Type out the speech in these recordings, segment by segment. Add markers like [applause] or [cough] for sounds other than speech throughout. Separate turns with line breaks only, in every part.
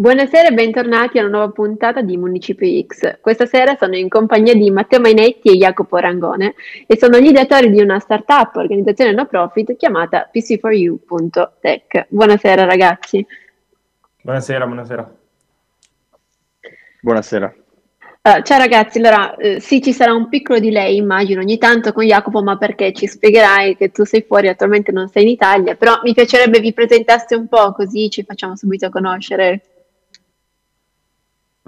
Buonasera e bentornati a una nuova puntata di Municipio X. Questa sera sono in compagnia di Matteo Mainetti e Jacopo Rangone e sono gli ideatori di una startup organizzazione no profit chiamata pc4u.tech. Buonasera ragazzi.
Buonasera, buonasera.
Buonasera.
Uh, ciao ragazzi, allora uh, sì, ci sarà un piccolo delay, immagino, ogni tanto con Jacopo, ma perché ci spiegherai che tu sei fuori, attualmente non sei in Italia, però mi piacerebbe vi presentaste un po' così ci facciamo subito conoscere.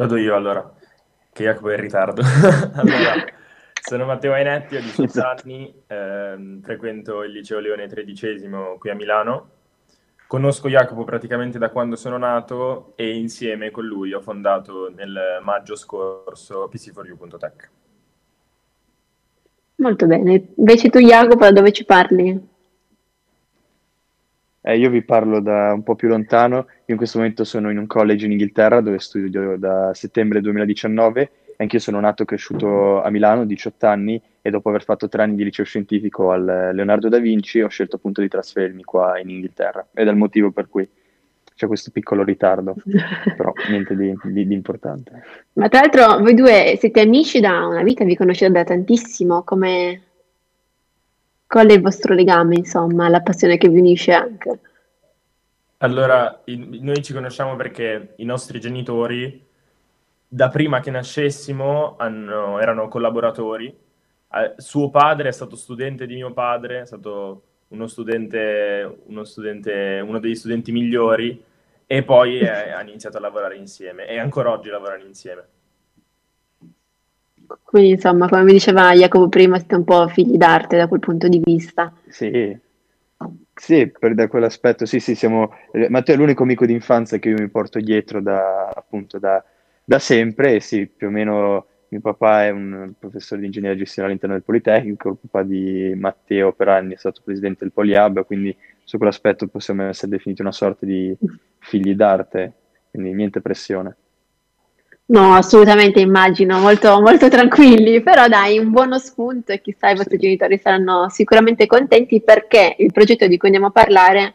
Vado io allora, che Jacopo è in ritardo. [laughs] allora, sono Matteo Ainetti, ho 18 anni, ehm, frequento il liceo Leone XIII qui a Milano Conosco Jacopo praticamente da quando sono nato e insieme con lui ho fondato nel maggio scorso pc4u.tech.
Molto bene. Invece tu Jacopo da dove ci parli?
Eh, io vi parlo da un po' più lontano. Io in questo momento sono in un college in Inghilterra dove studio da settembre 2019 Anch'io sono nato e cresciuto a Milano, 18 anni, e dopo aver fatto tre anni di liceo scientifico al Leonardo da Vinci ho scelto appunto di trasferirmi qua in Inghilterra. Ed è il motivo per cui c'è questo piccolo ritardo, [laughs] però niente di, di, di, importante.
Ma tra l'altro voi due siete amici da una vita, vi conoscete da tantissimo, come... qual è il vostro legame, insomma, la passione che vi unisce anche?
Allora, in, noi ci conosciamo perché i nostri genitori da prima che nascessimo hanno, erano collaboratori. Eh, suo padre è stato studente di mio padre, è stato uno studente, uno, studente, uno degli studenti migliori e poi eh, [laughs] hanno iniziato a lavorare insieme e ancora oggi lavorano insieme.
Quindi insomma, come mi diceva Jacopo prima, siete un po' figli d'arte da quel punto di vista.
Sì, sì, per, da quell'aspetto, sì, sì, siamo... Matteo è l'unico amico d'infanzia che io mi porto dietro da, appunto, da, da sempre, sì, più o meno mio papà è un professore di ingegneria gestionale all'interno del Politecnico, il papà di Matteo per anni è stato presidente del Poliab, quindi su quell'aspetto possiamo essere definiti una sorta di figli d'arte, quindi niente pressione.
No, assolutamente immagino, molto, molto tranquilli, però dai, un buono spunto e chissà i vostri sì. genitori saranno sicuramente contenti perché il progetto di cui andiamo a parlare,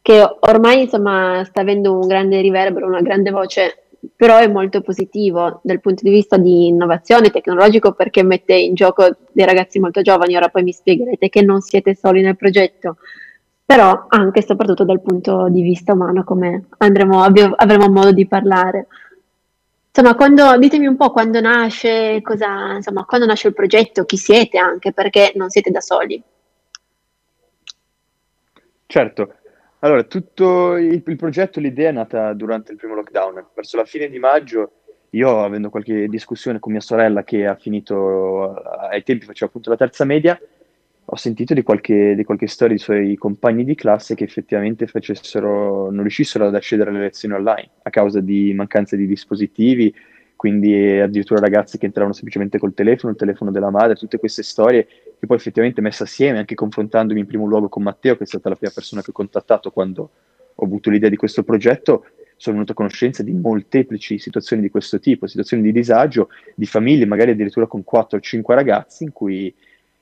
che ormai insomma sta avendo un grande riverbero, una grande voce però è molto positivo dal punto di vista di innovazione tecnologico perché mette in gioco dei ragazzi molto giovani, ora poi mi spiegherete che non siete soli nel progetto, però anche e soprattutto dal punto di vista umano come andremo, avremo modo di parlare. Insomma, quando, ditemi un po' quando nasce, cosa, insomma, quando nasce il progetto, chi siete anche, perché non siete da soli.
Certo, allora, tutto il, il progetto, l'idea è nata durante il primo lockdown. Verso la fine di maggio, io avendo qualche discussione con mia sorella che ha finito, ai tempi faceva appunto la terza media, ho sentito di qualche, di qualche storia di suoi compagni di classe che effettivamente facessero, non riuscissero ad accedere alle lezioni online a causa di mancanza di dispositivi, quindi addirittura ragazzi che entravano semplicemente col telefono, il telefono della madre, tutte queste storie che poi effettivamente messe assieme, anche confrontandomi in primo luogo con Matteo, che è stata la prima persona che ho contattato quando ho avuto l'idea di questo progetto, sono venuto a conoscenza di molteplici situazioni di questo tipo, situazioni di disagio, di famiglie, magari addirittura con 4 o 5 ragazzi, in cui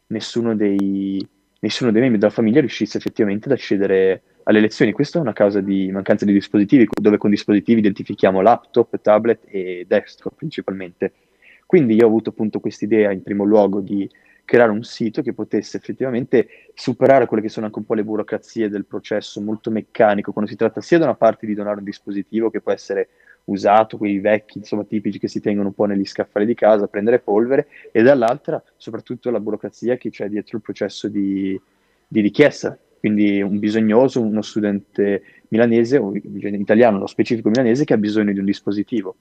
nessuno dei, nessuno dei membri della famiglia riuscisse effettivamente ad accedere alle lezioni. Questa è una causa di mancanza di dispositivi, dove con dispositivi identifichiamo laptop, tablet e desktop principalmente. Quindi io ho avuto appunto questa idea in primo luogo di creare un sito che potesse effettivamente superare quelle che sono anche un po' le burocrazie del processo molto meccanico, quando si tratta sia da una parte di donare un dispositivo che può essere usato, quei vecchi, insomma, tipici che si tengono un po' negli scaffali di casa, prendere polvere, e dall'altra soprattutto la burocrazia che c'è dietro il processo di, di richiesta. Quindi un bisognoso, uno studente milanese, o italiano, nello specifico milanese, che ha bisogno di un dispositivo.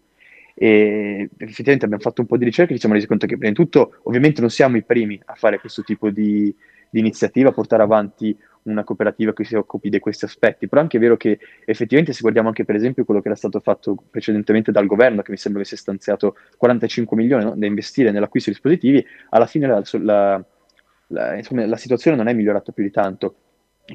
E effettivamente abbiamo fatto un po' di ricerca e ci siamo resi conto che, prima di tutto, ovviamente non siamo i primi a fare questo tipo di, di iniziativa, a portare avanti una cooperativa che si occupi di questi aspetti, però è anche vero che effettivamente se guardiamo anche per esempio quello che era stato fatto precedentemente dal governo, che mi sembra avesse stanziato 45 milioni no, da investire nell'acquisto di dispositivi, alla fine la, la, la, insomma, la situazione non è migliorata più di tanto.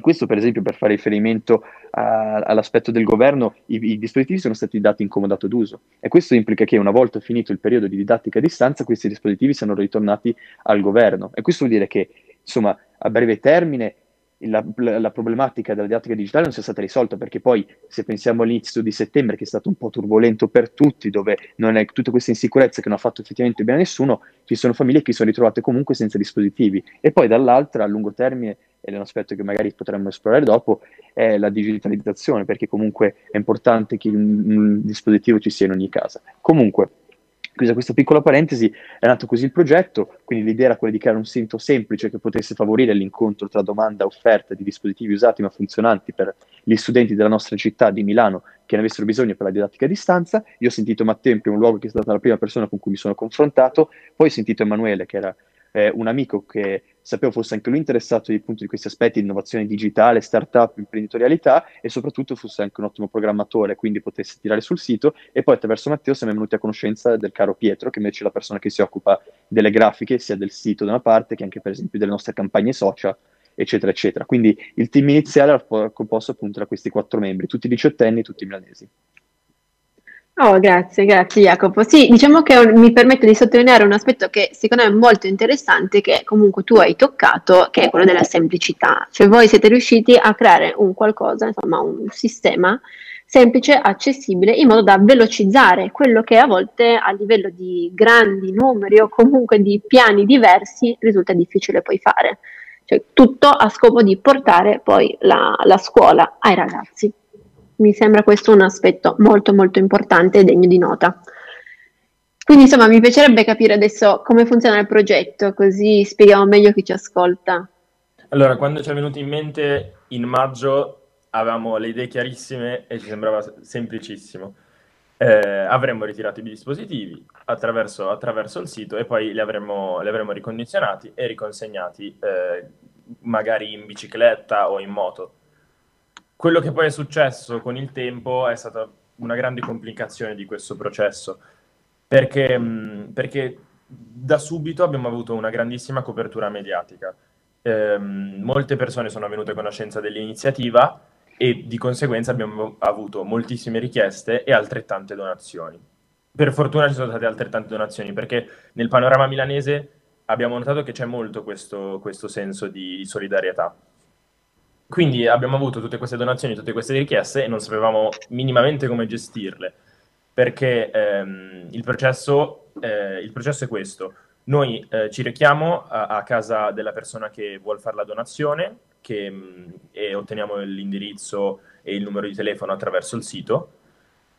Questo per esempio per fare riferimento a, all'aspetto del governo, i, i, dispositivi sono stati dati in comodato d'uso. E questo implica che una volta finito il periodo di didattica a distanza questi dispositivi siano ritornati al governo. E questo vuol dire che insomma a breve termine la, la, problematica della didattica digitale non sia stata risolta, perché poi se pensiamo all'inizio di settembre, che è stato un po' turbolento per tutti, dove non è tutte queste insicurezze che non ha fatto effettivamente bene a nessuno, ci sono famiglie che si sono ritrovate comunque senza dispositivi. E poi dall'altra, a lungo termine, ed è un aspetto che magari potremmo esplorare dopo, è la digitalizzazione, perché comunque è importante che un, un dispositivo ci sia in ogni casa. Comunque, Chiusa questa piccola parentesi, è nato così il progetto, quindi l'idea era quella di creare un sito semplice che potesse favorire l'incontro tra domanda e offerta di dispositivi usati ma funzionanti per gli studenti della nostra città di Milano che ne avessero bisogno per la didattica a distanza. Io ho sentito Matteo in primo luogo, che è stata la prima persona con cui mi sono confrontato, poi ho sentito Emanuele, che era eh, un amico che sapevo fosse anche lui interessato appunto di questi aspetti di innovazione digitale, startup, imprenditorialità e soprattutto fosse anche un ottimo programmatore, quindi potesse tirare sul sito e poi attraverso Matteo siamo venuti a conoscenza del caro Pietro, che invece è la persona che si occupa delle grafiche, sia del sito da una parte che anche per esempio delle nostre campagne social, eccetera, eccetera. Quindi il team iniziale era composto appunto da questi quattro membri, tutti diciottenni, tutti milanesi.
Oh, grazie, grazie Jacopo. Sì, diciamo che mi permetto di sottolineare un aspetto che secondo me è molto interessante, che comunque tu hai toccato, che è quello della semplicità. Cioè voi siete riusciti a creare un qualcosa, insomma un sistema semplice, accessibile, in modo da velocizzare quello che a volte a livello di grandi numeri o comunque di piani diversi risulta difficile poi fare. Cioè tutto a scopo di portare poi la, la scuola ai ragazzi mi sembra questo un aspetto molto molto importante e degno di nota. Quindi insomma mi piacerebbe capire adesso come funziona il progetto, così spieghiamo meglio chi ci ascolta.
Allora, quando ci è venuto in mente in maggio avevamo le idee chiarissime e ci sembrava semplicissimo. Eh, avremmo ritirato i dispositivi attraverso, attraverso, il sito e poi li avremmo, li avremmo ricondizionati e riconsegnati eh, magari in bicicletta o in moto quello che poi è successo con il tempo è stata una grande complicazione di questo processo, perché, perché da subito abbiamo avuto una grandissima copertura mediatica. Eh, molte persone sono venute a conoscenza dell'iniziativa e di conseguenza abbiamo avuto moltissime richieste e altrettante donazioni. Per fortuna ci sono state altrettante donazioni perché nel panorama milanese abbiamo notato che c'è molto questo, questo senso di, di solidarietà. Quindi abbiamo avuto tutte queste donazioni, tutte queste richieste e non sapevamo minimamente come gestirle, perché ehm, il, processo, eh, il, processo, è questo. Noi eh, ci rechiamo a, a, casa della persona che vuole fare la donazione che, mh, mm, e otteniamo l'indirizzo e il numero di telefono attraverso il sito.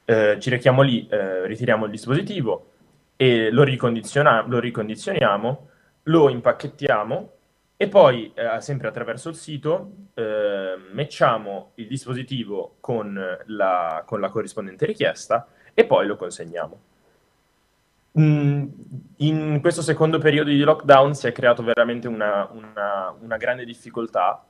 Eh, ci rechiamo lì, eh, ritiriamo il dispositivo e lo, ricondiziona- lo ricondizioniamo, lo impacchettiamo e poi, eh, sempre attraverso il sito, eh, matchiamo il dispositivo con la, con la, corrispondente richiesta e poi lo consegniamo. Mm, in questo secondo periodo di lockdown si è creato veramente una, una, una grande difficoltà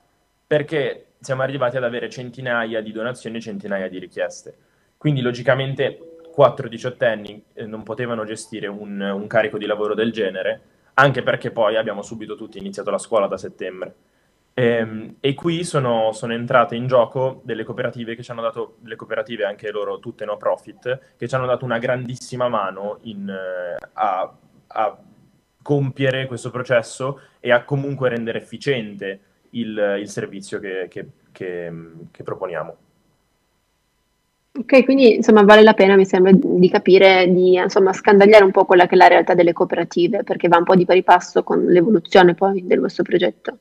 perché siamo arrivati ad avere centinaia di donazioni e centinaia di richieste. Quindi, logicamente, quattro diciottenni eh, non potevano gestire un, un carico di lavoro del genere anche perché poi abbiamo subito tutti iniziato la scuola da settembre. E, ehm, e qui sono, sono, entrate in gioco delle cooperative che ci hanno dato, delle cooperative anche loro tutte no profit, che ci hanno dato una grandissima mano in, a, a, compiere questo processo e a comunque rendere efficiente il, il servizio che, che, che, che proponiamo.
Ok, quindi insomma vale la pena, mi sembra, di capire, di insomma scandagliare un po' quella che è la realtà delle cooperative, perché va un po' di pari passo con l'evoluzione poi del vostro progetto.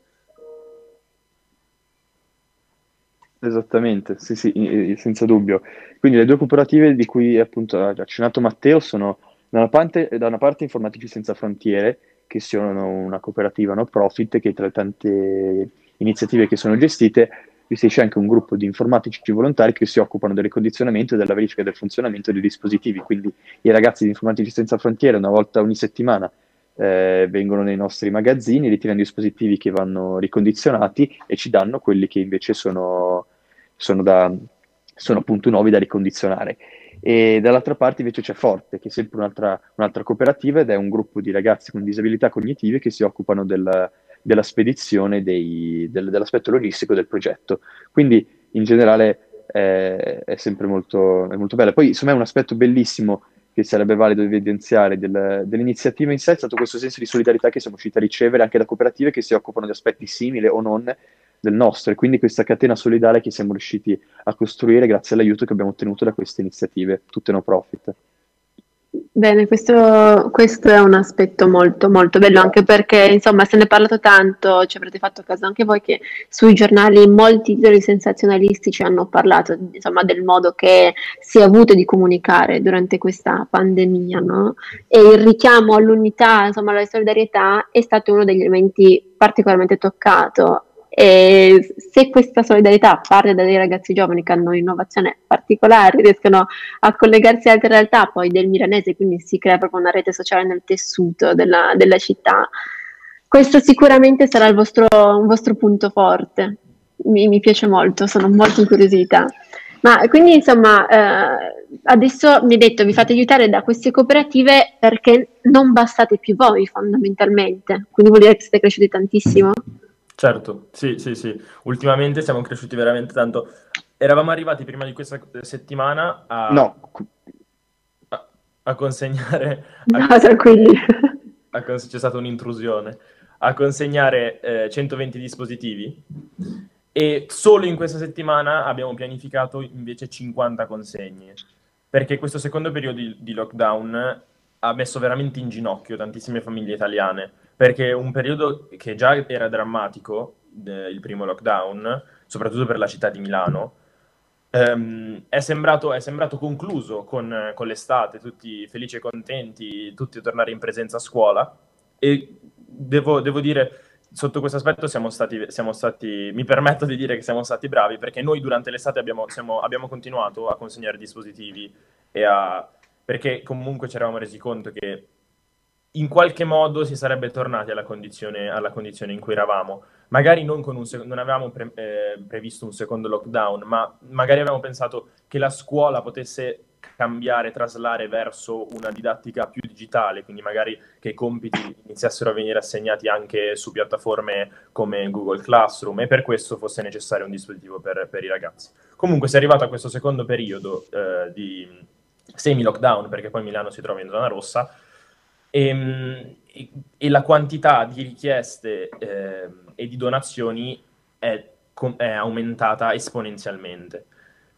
Esattamente, sì, sì, senza dubbio. Quindi le due cooperative di cui appunto ha accennato Matteo sono da una parte, da una parte Informatici Senza Frontiere, che sono una cooperativa no profit che tra le tante iniziative che sono gestite gestisce anche un gruppo di informatici volontari che si occupano del ricondizionamento e della verifica del funzionamento dei dispositivi. Quindi i ragazzi di Informatici Senza Frontiere una volta ogni settimana eh, vengono nei nostri magazzini, ritirano i dispositivi che vanno ricondizionati e ci danno quelli che invece sono, sono, da, sono appunto nuovi da ricondizionare. E dall'altra parte invece c'è Forte, che è sempre un'altra, un'altra cooperativa ed è un gruppo di ragazzi con disabilità cognitive che si occupano del, della spedizione dei, del, dell'aspetto logistico del progetto. Quindi in generale eh, è sempre molto, è molto bella. Poi insomma è un aspetto bellissimo che sarebbe valido evidenziare del, dell'iniziativa in sé è stato questo senso di solidarietà che siamo riusciti a ricevere anche da cooperative che si occupano di aspetti simili o non del nostro e quindi questa catena solidale che siamo riusciti a costruire grazie all'aiuto che abbiamo ottenuto da queste iniziative, tutte no profit.
Bene, questo, questo, è un aspetto molto, molto bello, anche perché insomma se ne è parlato tanto, ci avrete fatto caso anche voi che sui giornali molti titoli sensazionalistici hanno parlato insomma, del modo che si è avuto di comunicare durante questa pandemia, no? E il richiamo all'unità, insomma alla solidarietà è stato uno degli elementi particolarmente toccato e se questa solidarietà parte da dei ragazzi giovani che hanno innovazione particolare, riescono a collegarsi a altre realtà, poi del milanese, quindi si crea proprio una rete sociale nel tessuto della, della città, questo sicuramente sarà vostro, un vostro punto forte. Mi, mi, piace molto, sono molto incuriosita. Ma quindi insomma, eh, adesso mi hai detto vi fate aiutare da queste cooperative perché non bastate più voi fondamentalmente, quindi vuol dire che siete cresciuti tantissimo?
Certo, sì, sì, sì. Ultimamente siamo cresciuti veramente tanto. Eravamo arrivati prima di questa settimana a,
No,
a, a consegnare... [laughs]
No, [laughs]
a-
tranquilli.
a c'è stata un'intrusione. A consegnare eh, 120 dispositivi e solo in questa settimana abbiamo pianificato invece 50 consegne. Perché questo secondo periodo di, di lockdown ha messo veramente in ginocchio tantissime famiglie italiane perché un periodo che già era drammatico, eh, il primo lockdown, soprattutto per la città di Milano, ehm, è, sembrato, è, sembrato, concluso con, con, l'estate, tutti felici e contenti, tutti tornare in presenza a scuola. E devo, devo dire, sotto questo aspetto siamo stati, siamo stati, mi permetto di dire che siamo stati bravi perché noi durante l'estate abbiamo, siamo, abbiamo continuato a consegnare dispositivi a, perché comunque ci eravamo resi conto che in qualche modo si sarebbe tornati alla condizione, alla condizione in cui eravamo. Magari non, sec- non avevamo pre- eh, previsto un secondo lockdown, ma magari avevamo pensato che la scuola potesse cambiare, traslare verso una didattica più digitale, quindi magari che i compiti iniziassero a venire assegnati anche su piattaforme come Google Classroom e per questo fosse necessario un dispositivo per, per i ragazzi. Comunque si è arrivato a questo secondo periodo eh, di semi-lockdown, perché poi Milano si trova in zona rossa, e, e, la quantità di richieste eh, e di donazioni è, è, aumentata esponenzialmente.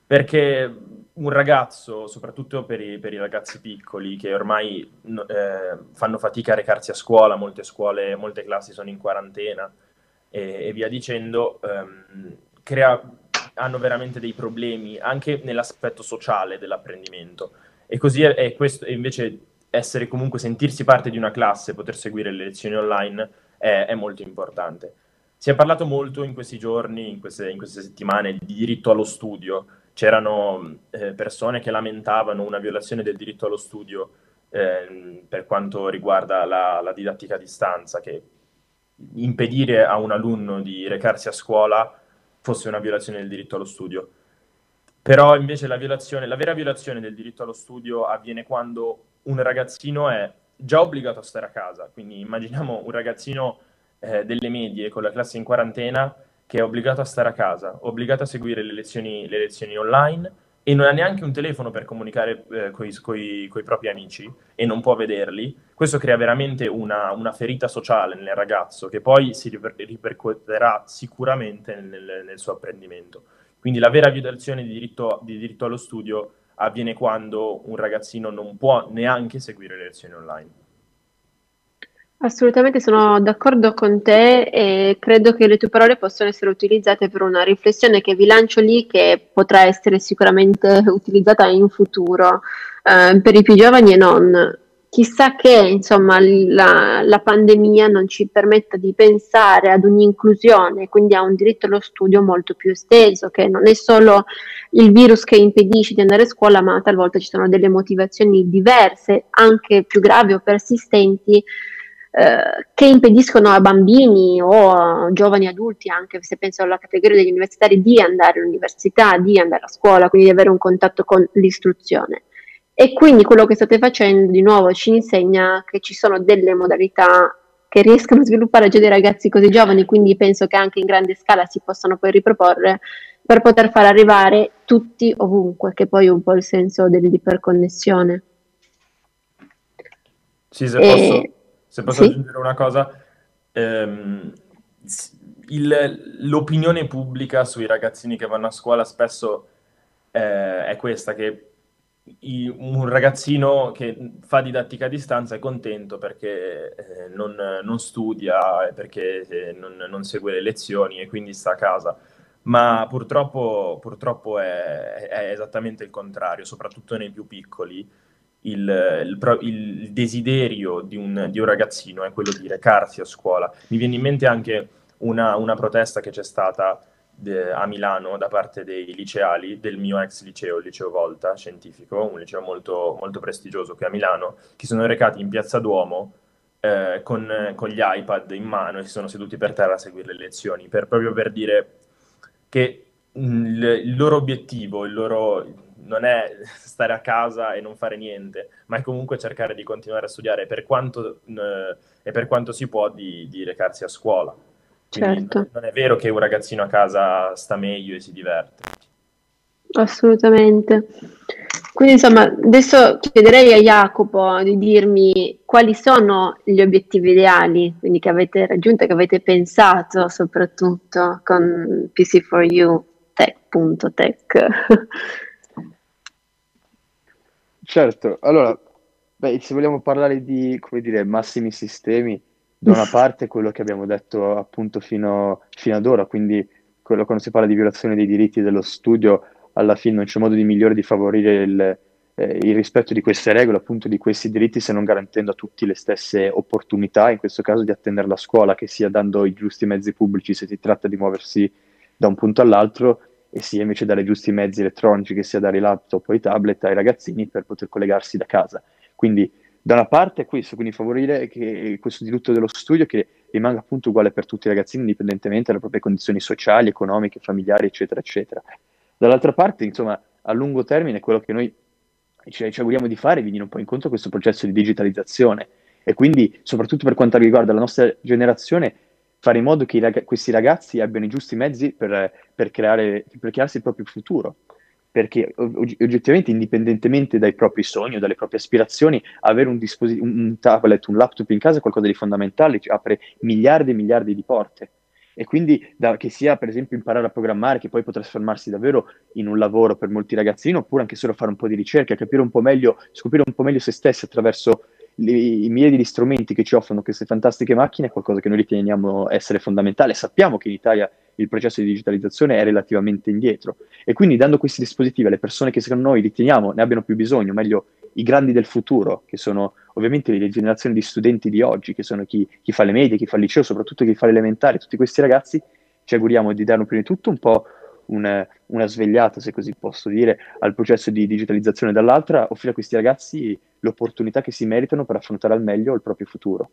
Perché un ragazzo, soprattutto per i, per i ragazzi piccoli che ormai eh, fanno fatica a recarsi a scuola, molte scuole, molte classi sono in quarantena e, e via dicendo, ehm, crea, hanno veramente dei problemi anche nell'aspetto sociale dell'apprendimento. E così è, è questo, e invece essere comunque, sentirsi parte di una classe, poter seguire le lezioni online è, è molto importante. Si è parlato molto in questi giorni, in queste, in queste settimane, di diritto allo studio. C'erano eh, persone che lamentavano una violazione del diritto allo studio eh, per quanto riguarda la, la didattica a distanza, che impedire a un alunno di recarsi a scuola fosse una violazione del diritto allo studio. Però invece la, la vera violazione del diritto allo studio avviene quando un ragazzino è già obbligato a stare a casa, quindi immaginiamo un ragazzino eh, delle medie con la classe in quarantena che è obbligato a stare a casa, obbligato a seguire le lezioni, le lezioni online e non ha neanche un telefono per comunicare eh, con i propri amici e non può vederli, questo crea veramente una, una ferita sociale nel ragazzo che poi si riper- ripercuoterà sicuramente nel, nel, suo apprendimento. Quindi la vera violazione di diritto, di diritto allo studio avviene quando un ragazzino non può neanche seguire le lezioni online.
Assolutamente sono d'accordo con te e credo che le tue parole possano essere utilizzate per una riflessione che vi lancio lì che potrà essere sicuramente utilizzata in futuro eh, per i più giovani e non chissà che insomma, la, la, pandemia non ci permetta di pensare ad un'inclusione, quindi a un diritto allo studio molto più esteso, che non è solo il virus che impedisce di andare a scuola, ma talvolta ci sono delle motivazioni diverse, anche più gravi o persistenti, eh, che impediscono a bambini o a giovani adulti, anche se penso alla categoria degli universitari, di andare all'università, di andare a scuola, quindi di avere un contatto con l'istruzione. E quindi quello che state facendo di nuovo ci insegna che ci sono delle modalità che riescono a sviluppare già dei ragazzi così giovani, quindi penso che anche in grande scala si possano poi riproporre per poter far arrivare tutti ovunque, che poi è un po' il senso dell'iperconnessione.
Sì, se posso, se posso sì? aggiungere una cosa, ehm, il, l'opinione pubblica sui ragazzini che vanno a scuola spesso eh, è questa, che i, un ragazzino che fa didattica a distanza è contento perché eh, non, non, studia, perché eh, non, non, segue le lezioni e quindi sta a casa. Ma purtroppo, purtroppo è, è, esattamente il contrario, soprattutto nei più piccoli. Il, il, il desiderio di un, di un, ragazzino è quello di recarsi a scuola. Mi viene in mente anche una, una protesta che c'è stata de, a Milano da parte dei liceali del mio ex liceo, il liceo Volta Scientifico, un liceo molto, molto prestigioso qui a Milano, che sono recati in piazza Duomo eh, con, con, gli iPad in mano e si sono seduti per terra a seguire le lezioni, per, proprio per dire che il, il loro obiettivo, il loro non è stare a casa e non fare niente, ma è comunque cercare di continuare a studiare per quanto, eh, e per quanto si può di, di recarsi a scuola.
Certo.
Non è vero che un ragazzino a casa sta meglio e si diverte.
Assolutamente. Quindi insomma, adesso chiederei a Jacopo di dirmi quali sono gli obiettivi ideali, quindi che avete raggiunto, che avete pensato soprattutto con PC4U Tech.tech.
Certo, allora, beh, se vogliamo parlare di, come dire, massimi sistemi, da una parte quello che abbiamo detto appunto fino, fino ad ora, quindi quello quando si parla di violazione dei diritti dello studio, alla fine non c'è modo di migliore di favorire il, eh, il rispetto di queste regole, appunto di questi diritti, se non garantendo a tutti le stesse opportunità, in questo caso di attendere la scuola, che sia dando i giusti mezzi pubblici se si tratta di muoversi da un punto all'altro, e sia invece dare i giusti mezzi elettronici, che sia dare i laptop o i tablet ai ragazzini per poter collegarsi da casa. Quindi da una parte questo, quindi favorire che questo diritto dello studio che rimanga appunto uguale per tutti i ragazzini, indipendentemente dalle proprie condizioni sociali, economiche, familiari, eccetera, eccetera. Dall'altra parte, insomma, a lungo termine quello che noi ci, ci auguriamo di fare è venire un po' incontro a questo processo di digitalizzazione e quindi, soprattutto per quanto riguarda la nostra generazione, fare in modo che rag- questi ragazzi abbiano i giusti mezzi per, per, creare, per crearsi il proprio futuro perché oggettivamente, indipendentemente dai propri sogni o dalle proprie aspirazioni, avere un, disposi- un tablet, un laptop in casa è qualcosa di fondamentale, ci apre miliardi e miliardi di porte. E quindi da, che sia per esempio imparare a programmare, che poi può trasformarsi davvero in un lavoro per molti ragazzini, oppure anche solo fare un po' di ricerca, capire un po' meglio, scoprire un po' meglio se stessi attraverso i miliardi di strumenti che ci offrono queste fantastiche macchine, è qualcosa che noi riteniamo essere fondamentale. Sappiamo che in Italia il processo di digitalizzazione è relativamente indietro. E quindi dando questi dispositivi alle persone che secondo noi riteniamo ne abbiano più bisogno, meglio i grandi del futuro, che sono ovviamente le generazioni di studenti di oggi, che sono chi, chi fa le medie, chi fa il liceo, soprattutto chi fa l'elementare, tutti questi ragazzi, ci auguriamo di dare prima di tutto un po' una, una svegliata, se così posso dire, al processo di digitalizzazione, dall'altra offrire a questi ragazzi l'opportunità che si meritano per affrontare al meglio il proprio futuro.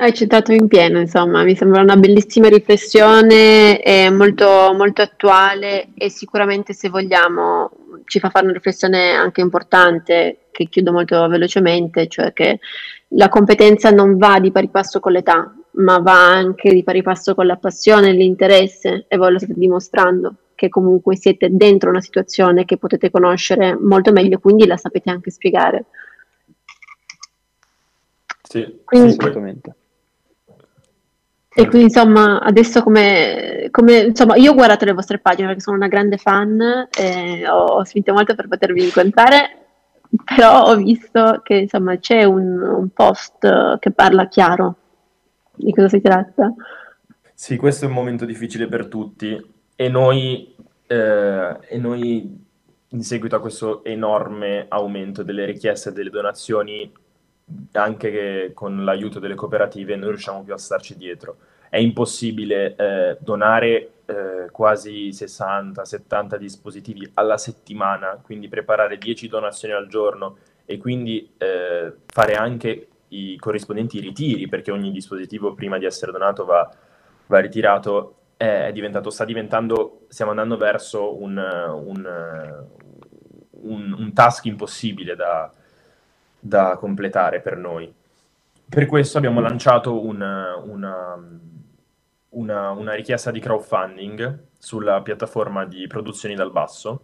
Hai citato in pieno, insomma, mi sembra una bellissima riflessione, molto, molto attuale e sicuramente se vogliamo ci fa fare una riflessione anche importante che chiudo molto velocemente, cioè che la competenza non va di pari passo con l'età, ma va anche di pari passo con la passione, l'interesse e voi lo state dimostrando che comunque siete dentro una situazione che potete conoscere molto meglio, quindi la sapete anche spiegare.
Sì,
quindi,
assolutamente.
E quindi insomma, adesso come, come, insomma, io ho guardato le vostre pagine perché sono una grande fan e ho, ho spinto molto per potervi incontrare, però ho visto che insomma c'è un, un post che parla chiaro di cosa si tratta.
Sì, questo è un momento difficile per tutti e noi, eh, e noi in seguito a questo enorme aumento delle richieste e delle donazioni anche con l'aiuto delle cooperative non riusciamo più a starci dietro. È impossibile eh, donare eh, quasi 60-70 dispositivi alla settimana, quindi preparare 10 donazioni al giorno e quindi eh, fare anche i corrispondenti ritiri, perché ogni dispositivo prima di essere donato va, va ritirato, è diventato, sta diventando, stiamo andando verso un, un, un, un task impossibile da, da completare per noi. Per questo abbiamo lanciato una, una, una, una richiesta di crowdfunding sulla piattaforma di produzioni dal basso,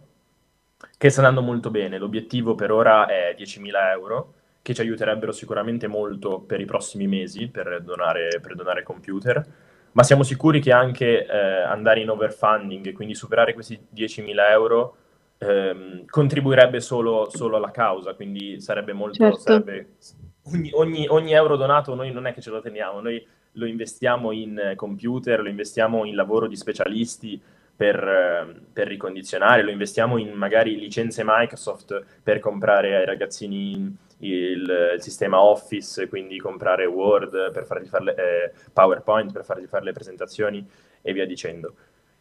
che sta andando molto bene. L'obiettivo per ora è 10.000 euro, che ci aiuterebbero sicuramente molto per i prossimi mesi per donare, per donare computer, ma siamo sicuri che anche eh, andare in overfunding quindi superare questi 10.000 euro ehm, contribuirebbe solo, solo, alla causa, quindi sarebbe molto...
Certo.
Sarebbe, ogni, ogni, ogni, euro donato noi non è che ce lo teniamo, noi lo investiamo in computer, lo investiamo in lavoro di specialisti per, per ricondizionare, lo investiamo in magari licenze Microsoft per comprare ai ragazzini il, il, sistema Office, quindi comprare Word per fargli fare eh, PowerPoint per fargli fare le presentazioni e via dicendo.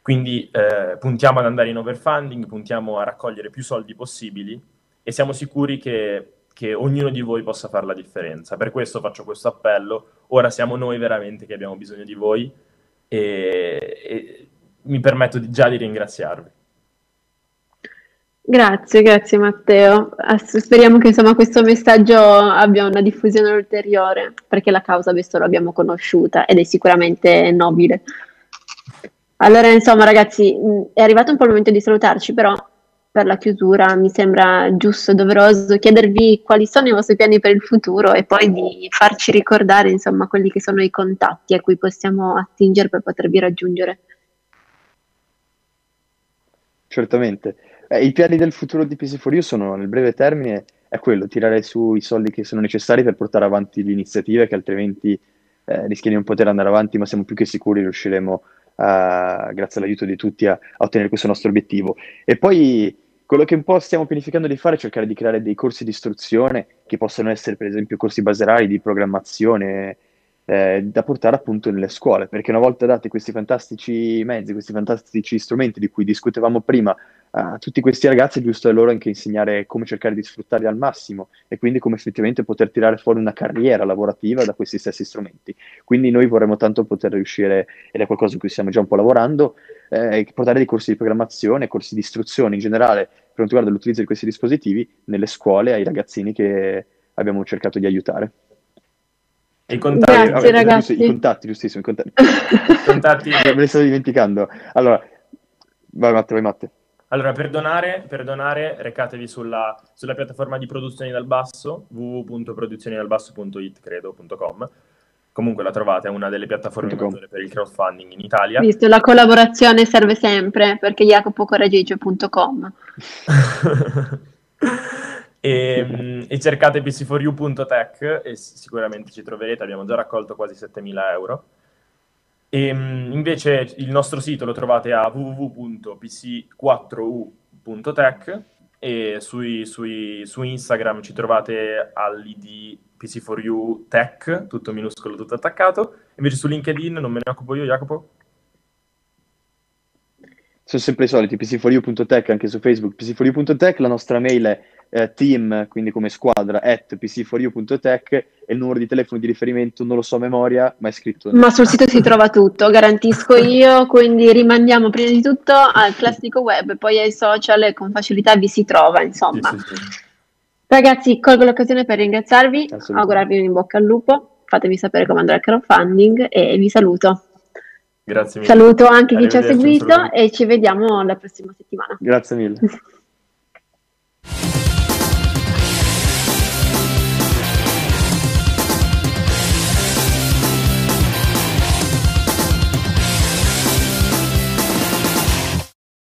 Quindi eh, puntiamo ad andare in overfunding, puntiamo a raccogliere più soldi possibili e siamo sicuri che, che ognuno di voi possa fare la differenza. Per questo faccio questo appello. Ora siamo noi veramente che abbiamo bisogno di voi e, e mi permetto di, già di ringraziarvi.
Grazie, grazie Matteo. Speriamo che insomma, questo messaggio abbia una diffusione ulteriore, perché la causa adesso l'abbiamo conosciuta ed è sicuramente nobile. Allora, insomma, ragazzi, è arrivato un po' il momento di salutarci, però per la chiusura mi sembra giusto, doveroso chiedervi quali sono i vostri piani per il futuro e poi di farci ricordare, insomma, quelli che sono i contatti a cui possiamo attingere per potervi raggiungere.
Certamente. Eh, I piani del futuro di PC4U sono, nel breve termine, è quello, tirare su i soldi che sono necessari per portare avanti l'iniziativa, che altrimenti eh, rischia di non poter andare avanti, ma siamo più che sicuri riusciremo a, grazie all'aiuto di tutti a, a, ottenere questo nostro obiettivo. E poi quello che un po' stiamo pianificando di fare è cercare di creare dei corsi di istruzione che possano essere per esempio corsi baserali di programmazione eh, da portare appunto nelle scuole, perché una volta dati questi fantastici mezzi, questi fantastici strumenti di cui discutevamo prima a tutti questi ragazzi, è giusto a loro anche insegnare come cercare di sfruttarli al massimo e quindi come effettivamente poter tirare fuori una carriera lavorativa da questi stessi strumenti. Quindi noi vorremmo tanto poter riuscire, ed è qualcosa su cui stiamo già un po' lavorando, eh, portare dei corsi di programmazione, corsi di istruzione in generale per quanto riguarda l'utilizzo di questi dispositivi nelle scuole ai ragazzini che abbiamo cercato di aiutare.
I contatti,
Grazie, ragazzi.
I contatti, giustissimo, i contatti. [laughs] contatti. [laughs] Me li stavo dimenticando. Allora, vai Matte, vai Matte.
Allora, per donare, per donare recatevi sulla, sulla, piattaforma di produzioni dal basso, www.produzionidalbasso.it, credo.com. Comunque la trovate, è una delle piattaforme maggiori per il crowdfunding in Italia.
Visto, la collaborazione serve sempre, perché jacopocoragigio.com. [laughs]
e, e, cercate pc4u.tech e sicuramente ci troverete, abbiamo già raccolto quasi 7.000 euro. E, invece il nostro sito lo trovate a www.pc4u.tech e sui, sui, su Instagram ci trovate all'id PC4U Tech, tutto minuscolo, tutto attaccato. Invece su LinkedIn non me ne occupo io, Jacopo?
Sono sempre i soliti, pc4u.tech anche su Facebook, pc4u.tech, la nostra mail è eh, team, quindi come squadra, at pc4u.tech e il numero di telefono di riferimento non lo so a memoria, ma è scritto.
Ma sul sito si [laughs] trova tutto, garantisco [laughs] io, quindi rimandiamo prima di tutto al classico web, poi ai social e con facilità vi si trova, insomma. Sì, sì, sì. Ragazzi, colgo l'occasione per ringraziarvi, augurarvi un in bocca al lupo, fatemi sapere come andrà il crowdfunding e vi saluto.
Grazie mille.
Saluto anche chi ci ha seguito e ci vediamo la prossima settimana.
Grazie mille. [laughs]